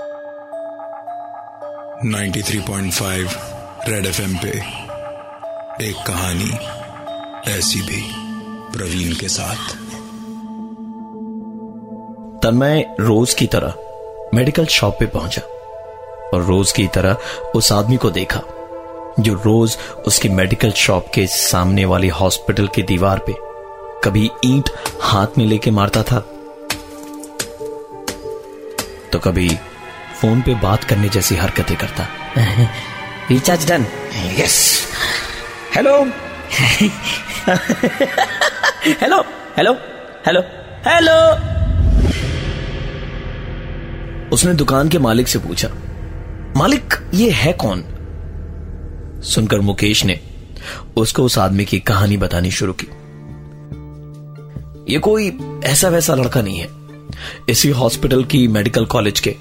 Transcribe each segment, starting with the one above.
93.5 red FM पे एक कहानी ऐसी भी प्रवीण के साथ। तन्मय रोज की तरह मेडिकल शॉप पे पहुँचा और रोज की तरह उस आदमी को देखा जो रोज उसकी मेडिकल शॉप के सामने वाली हॉस्पिटल की दीवार पे कभी ईंट हाथ में लेके मारता था। तो कभी फ़ोन पे बात करने जैसी हरकतें करता। Recharge done yes hello hello hello hello hello उसने दुकान के मालिक से पूछा मालिक ये है कौन? सुनकर मुकेश ने उसको उस आदमी की कहानी बतानी शुरू की। ये कोई ऐसा वैसा लड़का नहीं है। इसी हॉस्पिटल की मेडिकल कॉलेज के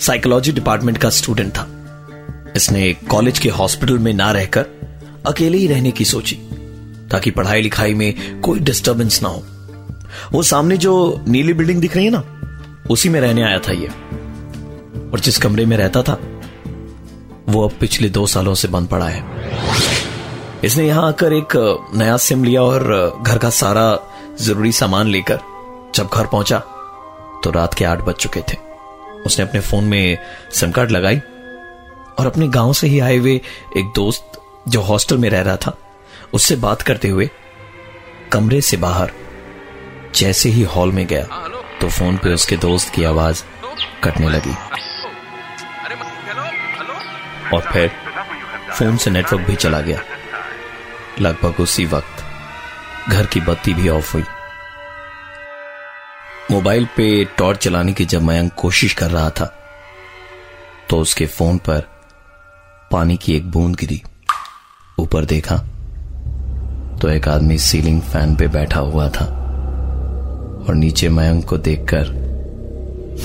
साइकोलॉजी डिपार्टमेंट का स्टूडेंट था। इसने कॉलेज के हॉस्पिटल में ना रहकर अकेले ही रहने की सोची, ताकि पढ़ाई लिखाई में कोई डिस्टरबेंस ना हो। वो सामने जो नीली बिल्डिंग दिख रही है ना, उसी में रहने आया था ये। और जिस कमरे में रहता था, वो अब पिछले दो सालों से बंद पड़ा है। इसने यहाँ आकर एक नया सिम लिया और घर का सारा ज़रूरी सामान लेकर जब घर पहुँचा तो रात के आठ बज चुके थे। उसने अपने फ़ोन में सिम कार्ड लगाई और अपने गाँव से ही आए हुए एक दोस्त जो हॉस्टल में रह रहा था, उससे बात करते हुए कमरे से बाहर, जैसे ही हॉल में गया तो फ़ोन पे उसके दोस्त की आवाज़ कटने लगी। और फिर फ़ोन से नेटवर्क भी चला गया। लगभग उसी वक्त घर की बत्ती भी ऑफ़ हुई। मोबाइल पे टॉर्च चलाने की जब मयंक कोशिश कर रहा था तो उसके फ़ोन पर पानी की एक बूंद गिरी। ऊपर देखा तो एक आदमी सीलिंग फ़ैन पे बैठा हुआ था और नीचे मयंक को देखकर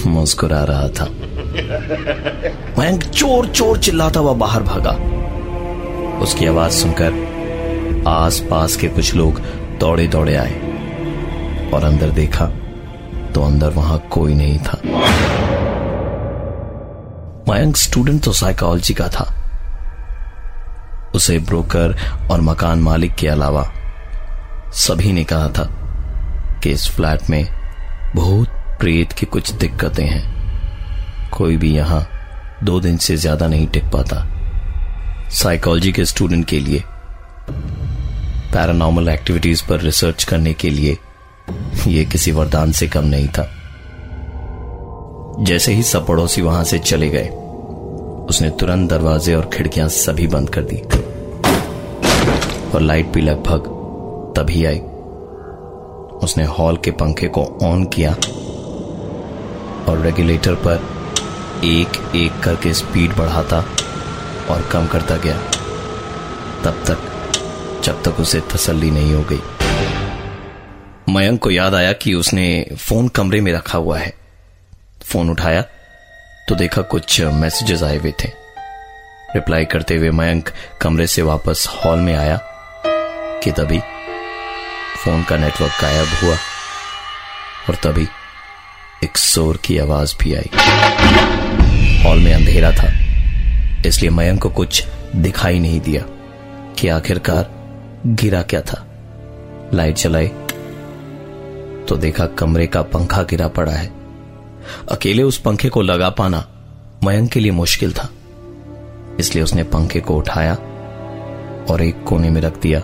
मुस्कुरा रहा था। मयंक चोर चोर चिल्लाता हुआ बाहर भागा। उसकी आवाज़ सुनकर आस पास के कुछ लोग दौड़े दौड़े आए और अंदर देखा तो अंदर वहाँ कोई नहीं था। मयंक स्टूडेंट तो साइकोलॉजी का था। उसे ब्रोकर और मकान मालिक के अलावा सभी ने कहा था कि इस फ्लैट में बहुत प्रेत की कुछ दिक्कतें हैं। कोई भी यहाँ दो दिन से ज़्यादा नहीं टिक पाता। साइकोलॉजी के स्टूडेंट के लिए पैरानॉर्मल एक्टिविटीज़ पर रिसर्च करने के लिए यह किसी वरदान से कम नहीं था। जैसे ही सब पड़ोसी वहाँ से चले गए, उसने तुरंत दरवाजे और खिड़कियाँ सभी बंद कर दी और लाइट भी लगभग तभी आई। उसने हॉल के पंखे को ऑन किया और रेगुलेटर पर एक एक करके स्पीड बढ़ाता और कम करता गया। तब तक, जब तक उसे तसल्ली नहीं हो गई। मयंक को याद आया कि उसने फ़ोन कमरे में रखा हुआ है। फ़ोन उठाया तो देखा कुछ मैसेजेस आए हुए थे। रिप्लाई करते हुए मयंक कमरे से वापस हॉल में आया कि तभी फ़ोन का नेटवर्क गायब हुआ और तभी एक शोर की आवाज़ भी आई। हॉल में अंधेरा था, इसलिए मयंक को कुछ दिखाई नहीं दिया कि आखिरकार गिरा क्या था। लाइट जलाई तो देखा कमरे का पंखा गिरा पड़ा है। अकेले उस पंखे को लगा पाना मयंक के लिए मुश्किल था। इसलिए उसने पंखे को उठाया और एक कोने में रख दिया।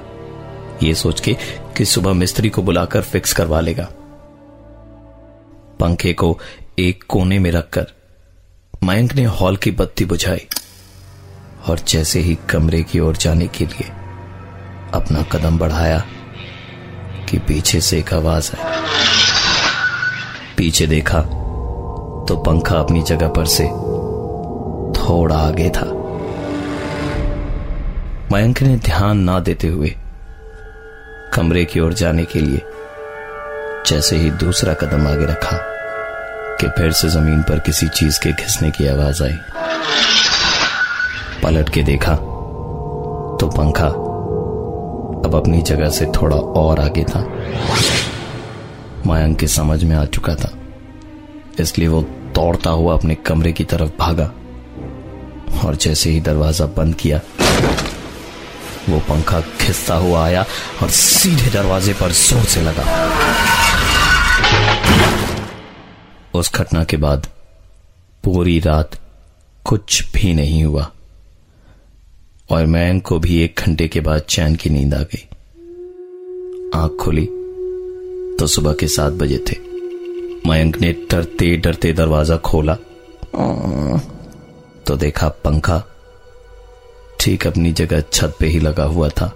ये सोच के कि सुबह मिस्त्री को बुलाकर फिक्स करवा लेगा। पंखे को एक कोने में रखकर मयंक ने हॉल की बत्ती बुझाई और जैसे ही कमरे की ओर जाने के लिए अपना कदम बढ़ाया कि पीछे से एक आवाज़ आई। पीछे देखा तो पंखा अपनी जगह पर से थोड़ा आगे था। मयंक ने ध्यान ना देते हुए कमरे की ओर जाने के लिए जैसे ही दूसरा कदम आगे रखा कि फिर से ज़मीन पर किसी चीज़ के घिसने की आवाज़ आई। पलट के देखा तो पंखा अब अपनी जगह से थोड़ा और आगे था। मयंक के समझ में आ चुका था। इसलिए वो दौड़ता हुआ अपने कमरे की तरफ़ भागा और जैसे ही दरवाज़ा बंद किया, वो पंखा खिसता हुआ आया और सीधे दरवाजे पर ज़ोर से लगा। उस घटना के बाद पूरी रात कुछ भी नहीं हुआ। और मैं को भी एक घंटे के बाद चैन की नींद आ गई। आँख खुली तो सुबह के सात बजे थे। मयंक ने डरते डरते दरवाज़ा खोला। तो देखा पंखा ठीक अपनी जगह छत पे ही लगा हुआ था।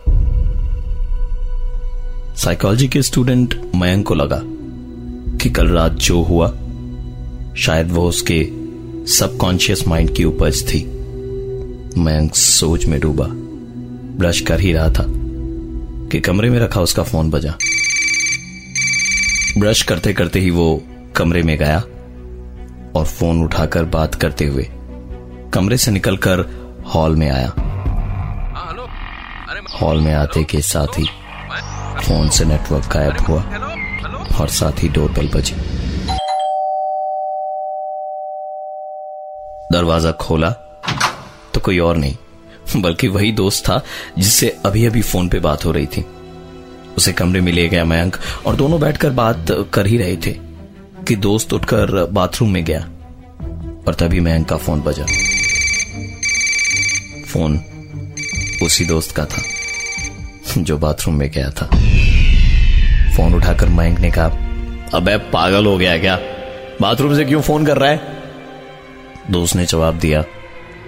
साइकोलॉजी के स्टूडेंट मयंक को लगा कि कल रात जो हुआ, शायद वो उसके सबकॉन्शियस माइंड की उपज थी। मयंक सोच में डूबा। ब्रश कर ही रहा था कि कमरे में रखा उसका फ़ोन बजा। ब्रश करते करते ही वो कमरे में गया और फ़ोन उठाकर बात करते हुए कमरे से निकलकर हॉल में आया। हॉल में आते के साथ ही फ़ोन से नेटवर्क गायब हुआ और साथ ही डोरबेल बजी। दरवाज़ा खोला तो कोई और नहीं, बल्कि वही दोस्त था जिससे अभी अभी फ़ोन पे बात हो रही थी। उसे कमरे में ले गया मयंक और दोनों बैठकर बात कर ही रहे थे कि दोस्त उठकर बाथरूम में गया और तभी मयंक का फ़ोन बजा। फ़ोन उसी दोस्त का था जो बाथरूम में गया था। फ़ोन उठाकर मयंक ने कहा, अबे पागल हो गया क्या? बाथरूम से क्यों फ़ोन कर रहा है? दोस्त ने जवाब दिया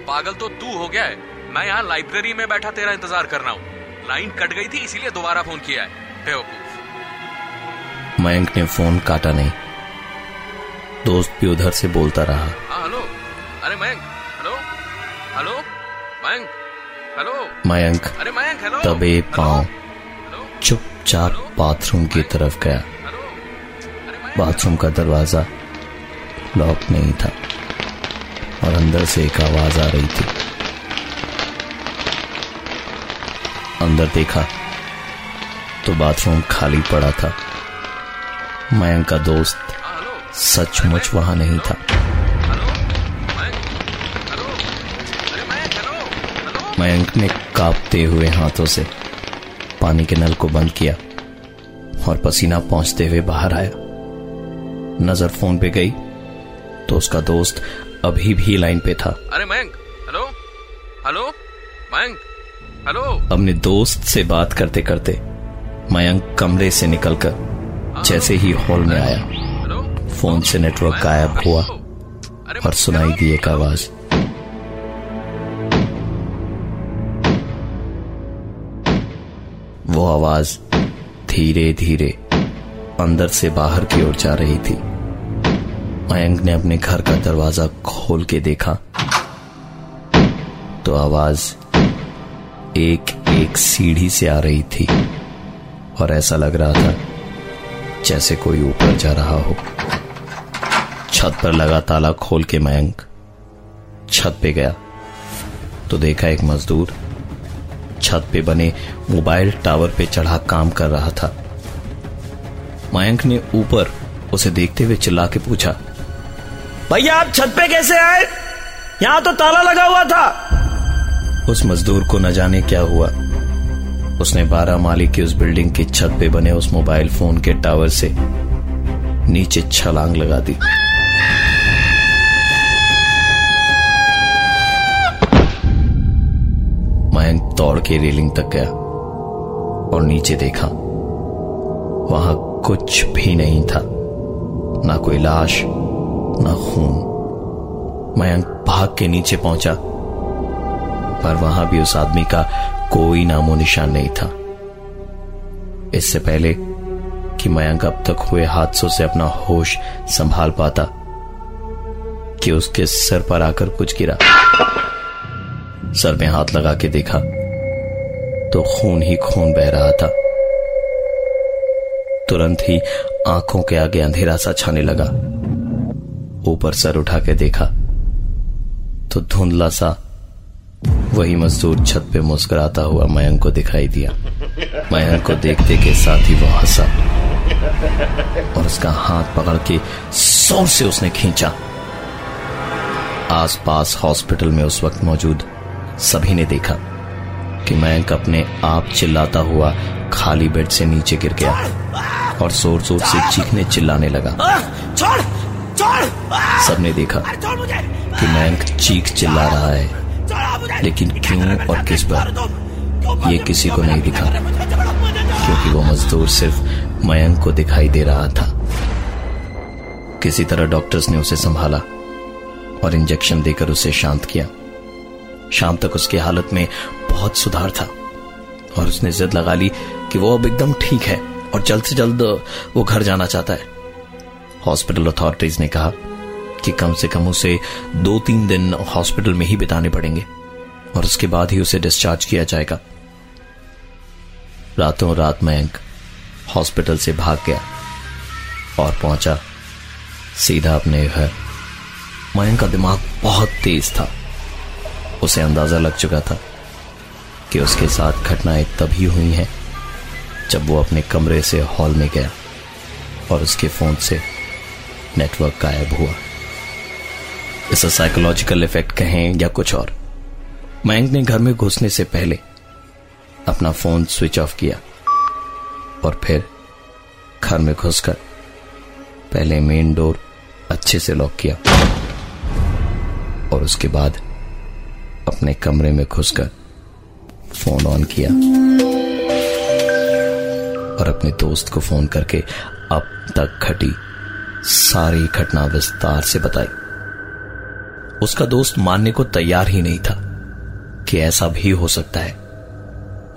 पागल तो तू हो गया है। मैं यहाँ लाइब्रेरी में बैठा तेरा इंतज़ार कर रहा हूँ। लाइन कट गई थी इसीलिए दोबारा फ़ोन किया है। बेवकूफ़। मयंक ने फ़ोन काटा नहीं। दोस्त भी उधर से बोलता रहा। हाँ हेलो अरे Mayank hello hello Mayank hello Mayank अरे मयंक हेलो तबे? पाँव। चुपचाप बाथरूम की तरफ़ गया। बाथरूम का दरवाज़ा लॉक नहीं था। और अंदर से एक आवाज़ आ रही थी। अंदर देखा तो बाथरूम खाली पड़ा था। मयंक का दोस्त सचमुच वहाँ नहीं था। मयंक ने कांपते हुए हाथों से पानी के नल को बंद किया और पसीना पहुँचते हुए बाहर आया। नज़र फ़ोन पे गई तो उसका दोस्त अभी भी लाइन पे था। अरे Mayank hello? Hello? Mayank hello? अपने दोस्त से बात करते करते मयंक कमरे से निकलकर जैसे ही हॉल में आया फ़ोन से नेटवर्क गायब हुआ और सुनाई दी एक आवाज़। वो आवाज़ धीरे धीरे अंदर से बाहर की ओर जा रही थी। मयंक ने अपने घर का दरवाज़ा खोल के देखा। तो आवाज़ एक एक सीढ़ी से आ रही थी और ऐसा लग रहा था जैसे कोई ऊपर जा रहा हो। छत पर लगा ताला खोल के मयंक छत पे गया। तो देखा एक मजदूर छत पे बने मोबाइल टावर पे चढ़ा काम कर रहा था। मयंक ने ऊपर उसे देखते हुए चिल्ला के पूछा भैया, आप छत पे कैसे आए? यहाँ तो ताला लगा हुआ था। उस मजदूर को न जाने क्या हुआ। उसने बारह माली की उस बिल्डिंग की छत पे बने उस मोबाइल फ़ोन के टावर से नीचे छलांग लगा दी। मयंक दौड़ के रेलिंग तक गया और नीचे देखा, वहाँ कुछ भी नहीं था, ना कोई लाश ना खून मयंक भाग के नीचे पहुँचा। पर वहाँ भी उस आदमी का कोई नामो निशान नहीं था। इससे पहले कि मयंक अब तक हुए हादसों से अपना होश संभाल पाता, कि उसके सर पर आकर कुछ गिरा। सर में हाथ लगा के देखा तो खून ही खून बह रहा था। तुरंत ही आँखों के आगे अंधेरा सा छाने लगा। ऊपर सर उठा के देखा तो धुंधला सा वही मजदूर छत पे मुस्कुराता हुआ मयंक को दिखाई दिया। मयंक को देखते के साथ ही वो हंसा और उसका हाथ पकड़ के ज़ोर से उसने खींचा। आसपास हॉस्पिटल में उस वक्त मौजूद सभी ने देखा कि मयंक अपने आप चिल्लाता हुआ खाली बेड से नीचे गिर गया और ज़ोर ज़ोर से चीखने चिल्लाने लगा। छोड़! सबने देखा कि मयंक चीख चिल्ला रहा है। लेकिन क्यों और किस पर ये किसी को नहीं दिखा। क्योंकि वो मजदूर सिर्फ़ मयंक को दिखाई दे रहा था। किसी तरह डॉक्टर्स ने उसे संभाला और इंजेक्शन देकर उसे शांत किया। शाम तक उसकी हालत में बहुत सुधार था और उसने जिद लगा ली कि वो अब एकदम ठीक है और जल्द से जल्द वो घर जाना चाहता है। हॉस्पिटल अथॉरिटीज ने कहा कि कम से कम उसे दो तीन दिन हॉस्पिटल में ही बिताने पड़ेंगे और उसके बाद ही उसे डिस्चार्ज किया जाएगा। रातों रात मयंक हॉस्पिटल से भाग गया और पहुँचा। सीधा अपने घर। मयंक का दिमाग बहुत तेज था। उसे अंदाज़ा लग चुका था कि उसके साथ घटनाएँ तभी हुई हैं जब वो अपने कमरे से हॉल में गया और उसके फ़ोन से नेटवर्क गायब हुआ। इसे साइकोलॉजिकल इफ़ेक्ट कहें या कुछ और। मयंक ने घर में घुसने से पहले अपना फ़ोन स्विच ऑफ़ किया और फिर घर में घुसकर पहले मेन डोर अच्छे से लॉक किया और उसके बाद अपने कमरे में घुसकर फ़ोन ऑन किया और अपने दोस्त को फ़ोन करके अब तक घटी सारी घटना विस्तार से बताई। उसका दोस्त मानने को तैयार ही नहीं था कि ऐसा भी हो सकता है।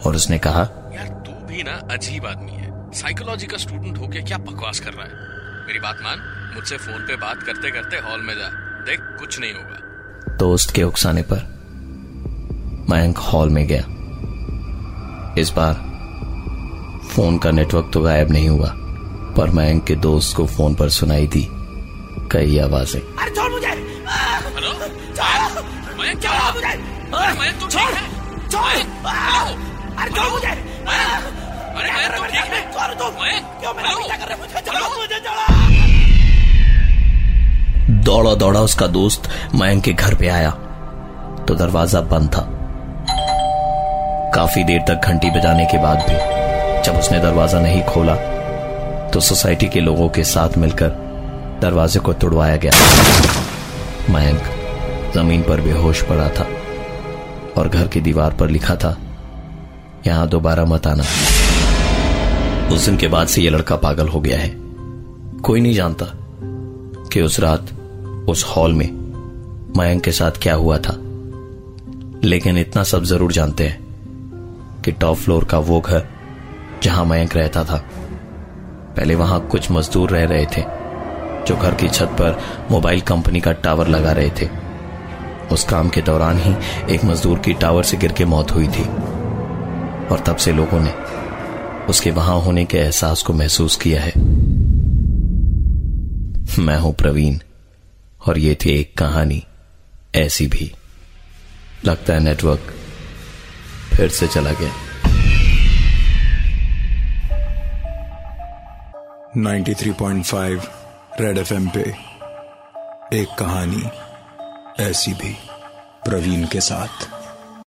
और उसने कहा यार तू भी ना अजीब आदमी है। साइकोलॉजी का स्टूडेंट होके क्या बकवास कर रहा है? मेरी बात मान मुझसे फ़ोन पे बात करते करते हॉल में जा। देख कुछ नहीं होगा। दोस्त के उकसाने पर मयंक हॉल में गया। इस बार फ़ोन का नेटवर्क तो गायब नहीं हुआ। पर मयंक के दोस्त को फ़ोन पर सुनाई दी। कई आवाज़ें। अरे छोड़ मुझे। हेलो? मयंक क्या? हुआ मुझे। मयंक तू ठीक है। छोड़। अरे छोड़ मुझे। अरे मयंक तू ठीक है। छोड़ दो मयंक क्यों मेरा पीछा कर रहे मुझे छोड़ो मुझे छोड़ो। दौड़ा दौड़ा उसका दोस्त मयंक के घर पे आया। तो दरवाज़ा बंद था। काफ़ी देर तक घंटी बजाने के बाद भी जब उसने दरवाज़ा नहीं खोला तो सोसाइटी के लोगों के साथ मिलकर दरवाजे को तोड़वाया गया मयंक ज़मीन पर बेहोश पड़ा था और घर की दीवार पर लिखा था, यहाँ दोबारा मत आना। उस दिन के बाद से यह लड़का पागल हो गया है। कोई नहीं जानता कि उस रात उस हॉल में मयंक के साथ क्या हुआ था, लेकिन इतना सब ज़रूर जानते हैं कि टॉप फ्लोर का वो घर जहाँ मयंक रहता था। पहले वहाँ कुछ मजदूर रह रहे थे, जो घर की छत पर मोबाइल कंपनी का टावर लगा रहे थे। उस काम के दौरान ही एक मजदूर की टावर से गिर के मौत हुई थी। और तब से लोगों ने उसके वहाँ होने के एहसास को महसूस किया है। मैं हूँ प्रवीण, और ये थी एक कहानी, ऐसी भी। लगता है नेटवर्क फिर से चला गया। 93.5 रेड एफएम पे एक कहानी ऐसी भी प्रवीण के साथ।